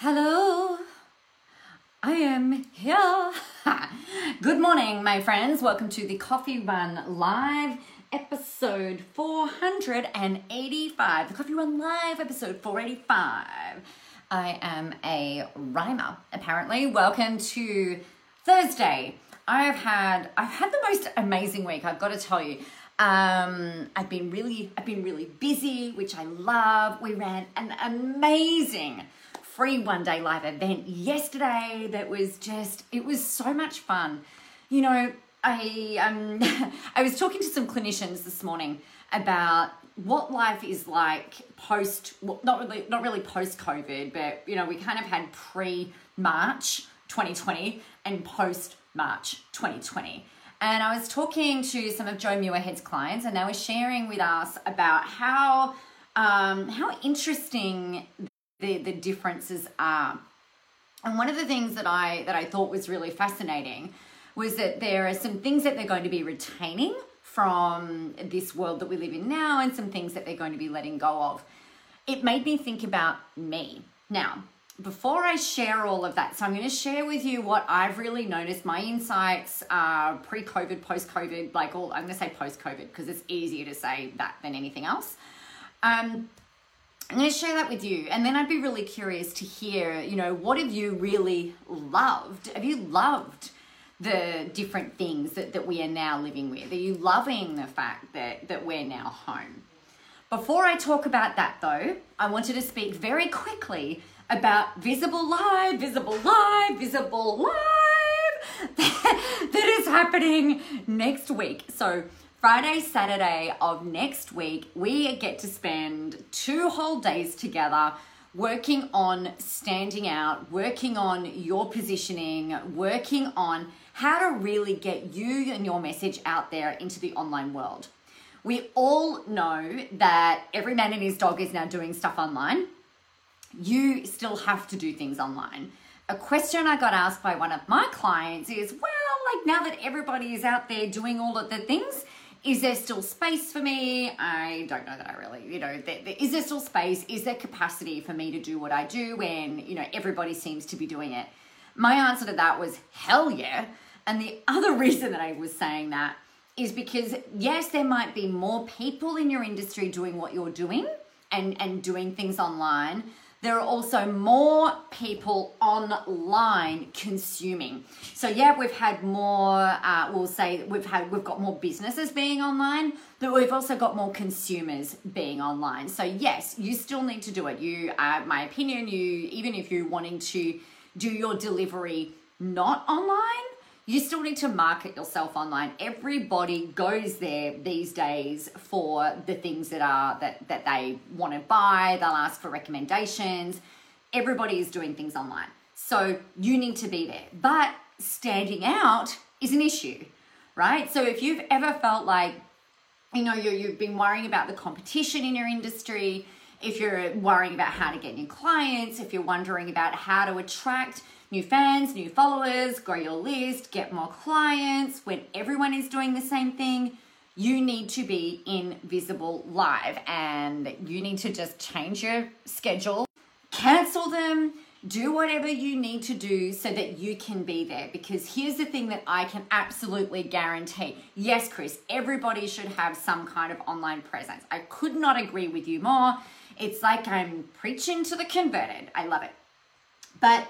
Hello, I am here. Good morning, my friends. Welcome to the Coffee Run Live episode 485. The Coffee Run Live episode 485. I am a rhymer, apparently. Welcome to Thursday. I've had I've had the most amazing week, I've got to tell you. Um, I've been really I've been really busy, which I love. We ran an amazing free one day live event yesterday that was just it was so much fun. You know i um i was talking to some clinicians this morning about what life is like post well, not really not really post covid but you know we kind of had pre march 2020 and post march 2020 and i was talking to some of Jo Muirhead's clients and they were sharing with us about how um, how interesting the, the differences are. And one of the things that I that I thought was really fascinating was that there are some things that they're going to be retaining from this world that we live in now and some things that they're going to be letting go of. It made me think about me. Now, before I share all of that, so I'm going to share with you what I've really noticed, my insights uh, pre COVID, post COVID, like all, I'm going to say post COVID because it's easier to say that than anything else. Um, I'm going to share that with you. And then I'd be really curious to hear, you know, what have you really loved? Have you loved the different things that, that we are now living with? Are you loving the fact that, that we're now home? Before I talk about that though, I wanted to speak very quickly about Visible Live, Visible Live, Visible Live that is happening next week. So Friday, Saturday of next week, we get to spend two whole days together working on standing out, working on your positioning, working on how to really get you and your message out there into the online world. We all know that every man and his dog is now doing stuff online. You still have to do things online. A question I got asked by one of my clients is, well, like now that everybody is out there doing all of the things, is there still space for me? I don't know that I really, you know, there, there, is there still space? Is there capacity for me to do what I do when, you know, everybody seems to be doing it? My answer to that was hell yeah. And the other reason that I was saying that is because, yes, there might be more people in your industry doing what you're doing and, and doing things online there are also more people online consuming. So yeah, we've had more. Uh, we'll say we've had we've got more businesses being online, but we've also got more consumers being online. So yes, you still need to do it. You, uh, my opinion, you even if you're wanting to do your delivery not online you still need to market yourself online. Everybody goes there these days for the things that are that that they want to buy. They'll ask for recommendations. Everybody is doing things online. So you need to be there. But standing out is an issue, right? So if you've ever felt like you know you you've been worrying about the competition in your industry, if you're worrying about how to get new clients, if you're wondering about how to attract new fans, new followers, grow your list, get more clients, when everyone is doing the same thing, you need to be in Visible Live and you need to just change your schedule, cancel them, do whatever you need to do so that you can be there. Because here's the thing that I can absolutely guarantee yes, Chris, everybody should have some kind of online presence. I could not agree with you more. It's like I'm preaching to the converted. I love it. But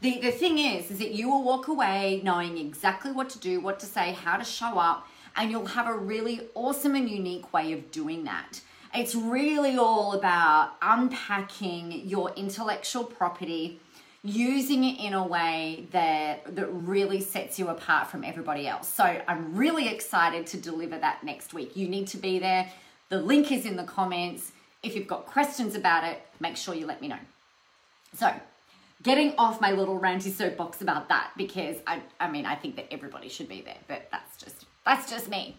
the, the thing is, is that you will walk away knowing exactly what to do, what to say, how to show up, and you'll have a really awesome and unique way of doing that. It's really all about unpacking your intellectual property, using it in a way that that really sets you apart from everybody else. So I'm really excited to deliver that next week. You need to be there. The link is in the comments. If you've got questions about it, make sure you let me know. So, getting off my little ranty soapbox about that because I, I mean, I think that everybody should be there, but that's just, that's just me.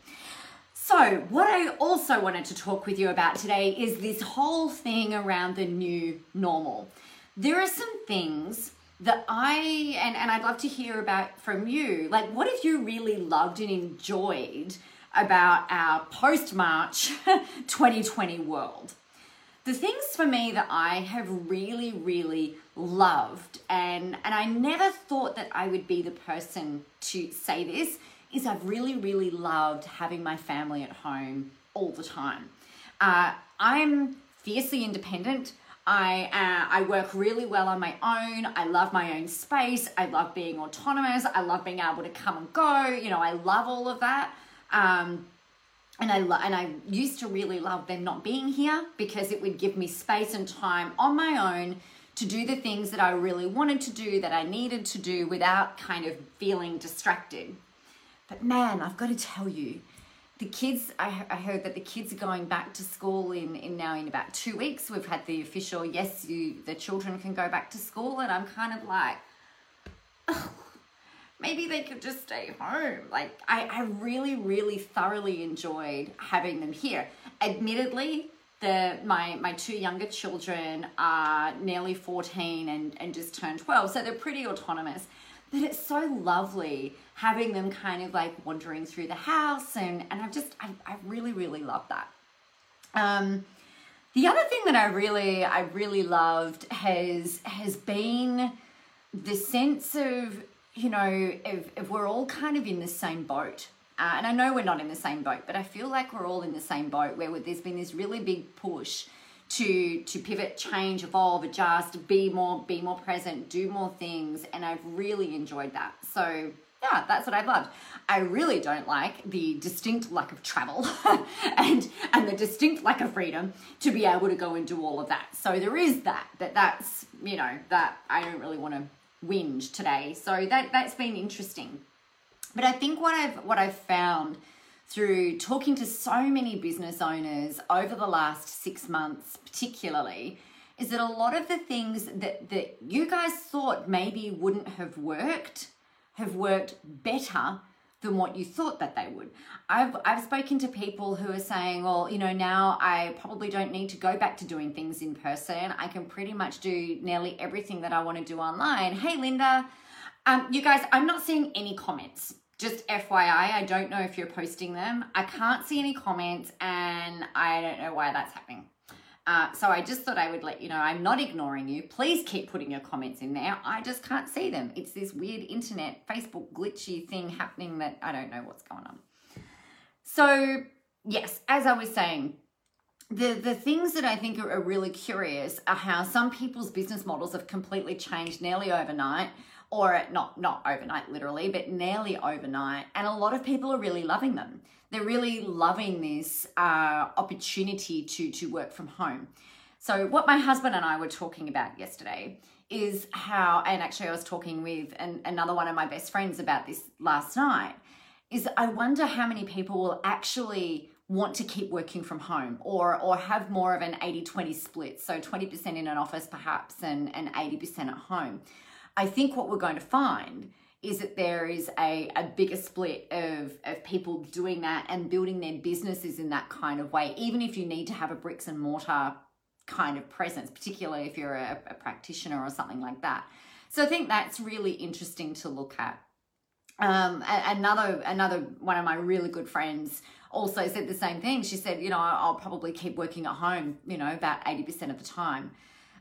So, what I also wanted to talk with you about today is this whole thing around the new normal. There are some things that I, and, and I'd love to hear about from you. Like, what have you really loved and enjoyed about our post March 2020 world? the things for me that I have really, really loved, and and I never thought that I would be the person to say this, is I've really, really loved having my family at home all the time. Uh, I'm fiercely independent. I uh, I work really well on my own. I love my own space. I love being autonomous. I love being able to come and go. You know, I love all of that. Um, and I lo- and I used to really love them not being here because it would give me space and time on my own to do the things that I really wanted to do that I needed to do without kind of feeling distracted. But man, I've got to tell you, the kids I, I, heard that the kids are going back to school in, in now in about two weeks. We've had the official yes you the children can go back to school and i'm kind of like oh, maybe they could just stay home. Like I, I really really thoroughly enjoyed having them here. Admittedly the my my two younger children are nearly 14 and and just turned 12 so they're pretty autonomous but it's so lovely having them kind of like wandering through the house and and I've just I, I really really love that. Um, the other thing that I really I really loved has has been the sense of you know if, if we're all kind of in the same boat. Uh, and I know we're not in the same boat, but I feel like we're all in the same boat where there's been this really big push to to pivot, change, evolve, adjust, be more be more present, do more things, and I've really enjoyed that. So yeah, that's what I've loved. I really don't like the distinct lack of travel and and the distinct lack of freedom to be able to go and do all of that. So there is that that that's you know that I don't really want to whinge today. So that that's been interesting. But I think what I've what I've found through talking to so many business owners over the last six months, particularly, is that a lot of the things that, that you guys thought maybe wouldn't have worked have worked better than what you thought that they would. I've I've spoken to people who are saying, well, you know, now I probably don't need to go back to doing things in person. I can pretty much do nearly everything that I want to do online. Hey, Linda, um, you guys, I'm not seeing any comments just FYI, I don't know if you're posting them. I can't see any comments and I don't know why that's happening. Uh, so I just thought I would let you know I'm not ignoring you. Please keep putting your comments in there. I just can't see them. It's this weird internet, Facebook glitchy thing happening that I don't know what's going on. So, yes, as I was saying, the, the things that I think are, are really curious are how some people's business models have completely changed nearly overnight or not not overnight literally but nearly overnight and a lot of people are really loving them. They're really loving this uh, opportunity to to work from home. So what my husband and i were talking about yesterday is how and actually i was talking with an, another one of my best friends about this last night is i wonder how many people will actually want to keep working from home or or have more of an 80-20 split so 20% in an office perhaps and, and 80% at home I think what we're going to find is that there is a, a bigger split of, of people doing that and building their businesses in that kind of way, even if you need to have a bricks and mortar kind of presence, particularly if you're a, a practitioner or something like that. So I think that's really interesting to look at. Um, another another one of my really good friends also said the same thing. She said, you know, I'll probably keep working at home, you know, about 80% of the time.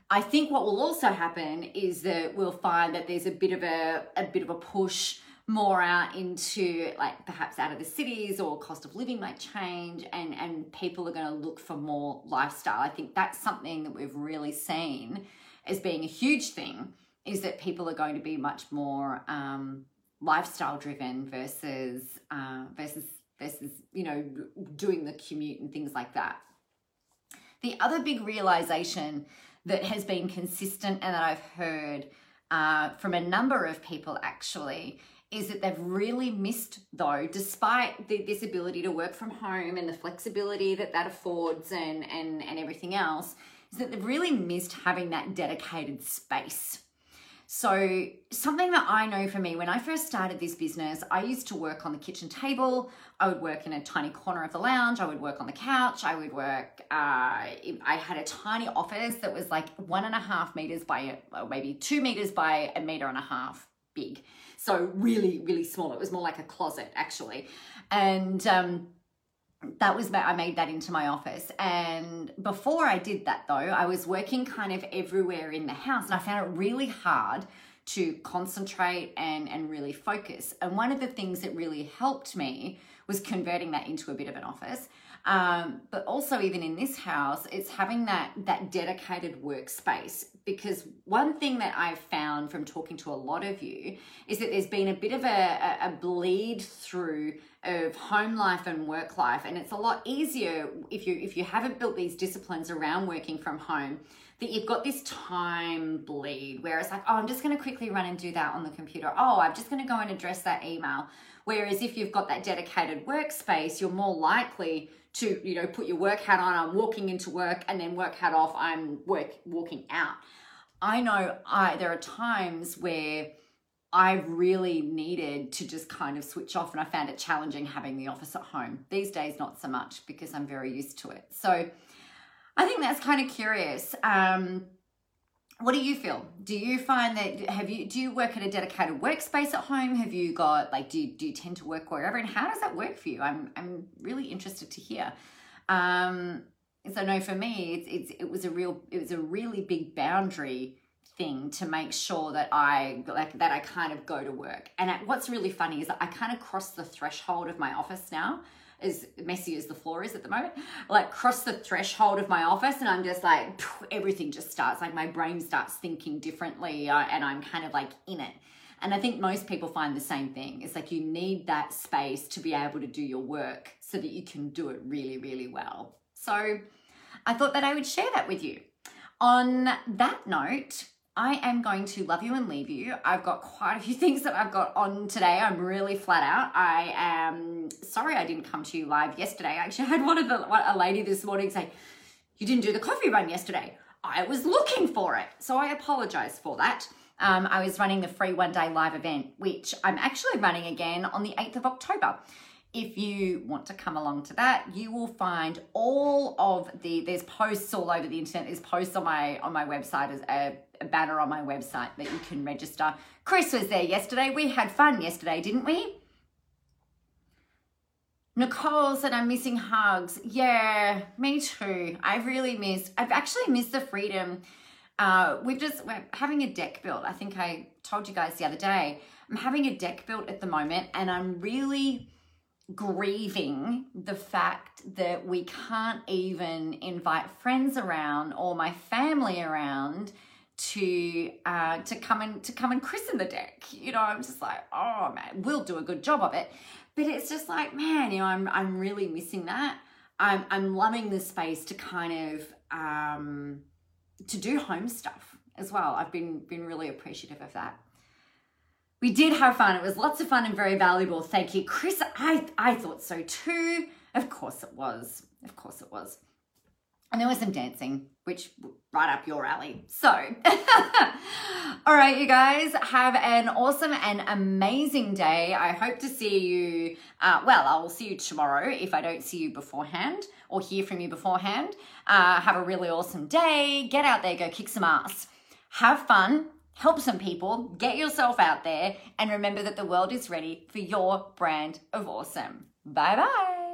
I think what will also happen is that we'll find that there's a bit of a, a bit of a push more out into like perhaps out of the cities or cost of living might change and and people are going to look for more lifestyle. I think that's something that we've really seen as being a huge thing is that people are going to be much more um, lifestyle driven versus uh, versus versus you know doing the commute and things like that. The other big realization that has been consistent and that I've heard uh, from a number of people actually is that they've really missed though despite the, this ability to work from home and the flexibility that that affords and and and everything else is that they've really missed having that dedicated space so, something that I know for me, when I first started this business, I used to work on the kitchen table. I would work in a tiny corner of the lounge. I would work on the couch. I would work, uh, I had a tiny office that was like one and a half meters by, maybe two meters by a meter and a half big. So, really, really small. It was more like a closet, actually. And, um, that was I made that into my office. And before I did that though, I was working kind of everywhere in the house and I found it really hard to concentrate and and really focus. And one of the things that really helped me was converting that into a bit of an office. Um, but also even in this house, it's having that that dedicated workspace because one thing that I've found from talking to a lot of you is that there's been a bit of a, a bleed through of home life and work life, and it's a lot easier if you if you haven't built these disciplines around working from home that you've got this time bleed where it's like, oh, I'm just going to quickly run and do that on the computer. Oh, I'm just going to go and address that email. Whereas if you've got that dedicated workspace, you're more likely to, you know, put your work hat on, I'm walking into work, and then work hat off, I'm work walking out. I know I there are times where I've really needed to just kind of switch off and I found it challenging having the office at home. These days not so much because I'm very used to it. So I think that's kind of curious. Um, what do you feel? Do you find that have you do you work at a dedicated workspace at home? Have you got like do you, do you tend to work wherever and how does that work for you? I'm I'm really interested to hear. Um, so no, for me, it's, it's it was a real it was a really big boundary thing to make sure that I like that I kind of go to work. And what's really funny is that I kind of crossed the threshold of my office now as messy as the floor is at the moment, like cross the threshold of my office and I'm just like, everything just starts, like my brain starts thinking differently uh, and I'm kind of like in it. And I think most people find the same thing. It's like you need that space to be able to do your work so that you can do it really, really well. So I thought that I would share that with you. On that note, I am going to love you and leave you. I've got quite a few things that I've got on today. I'm really flat out. I am sorry I didn't come to you live yesterday. I actually had one of the a lady this morning say, "You didn't do the coffee run yesterday." I was looking for it, so I apologize for that. Um, I was running the free one day live event, which I'm actually running again on the 8th of October if you want to come along to that you will find all of the there's posts all over the internet there's posts on my on my website as a, a, banner on my website that you can register. Chris was there yesterday. We had fun yesterday didn't we? Nicole said i'm missing hugs. Yeah me too. I've really missed i've actually missed the freedom uh, we've just we're having a deck built i think i told you guys the other day i'm having a deck built at the moment and i'm really grieving the fact that we can't even invite friends around or my family around to uh, to come and to come and christen the deck. You know, I'm just like, oh man, we'll do a good job of it. But it's just like, man, you know, I'm I'm really missing that. I'm I'm loving the space to kind of um, to do home stuff as well. I've been been really appreciative of that we did have fun. It was lots of fun and very valuable. Thank you, Chris. I, I thought so too. Of course it was. Of course it was. And there was some dancing, which right up your alley. So, all right, you guys, have an awesome and amazing day. I hope to see you. Uh, well, I will see you tomorrow if I don't see you beforehand or hear from you beforehand. Uh, have a really awesome day. Get out there, go kick some ass. Have fun help some people, get yourself out there, and remember that the world is ready for your brand of awesome. Bye bye.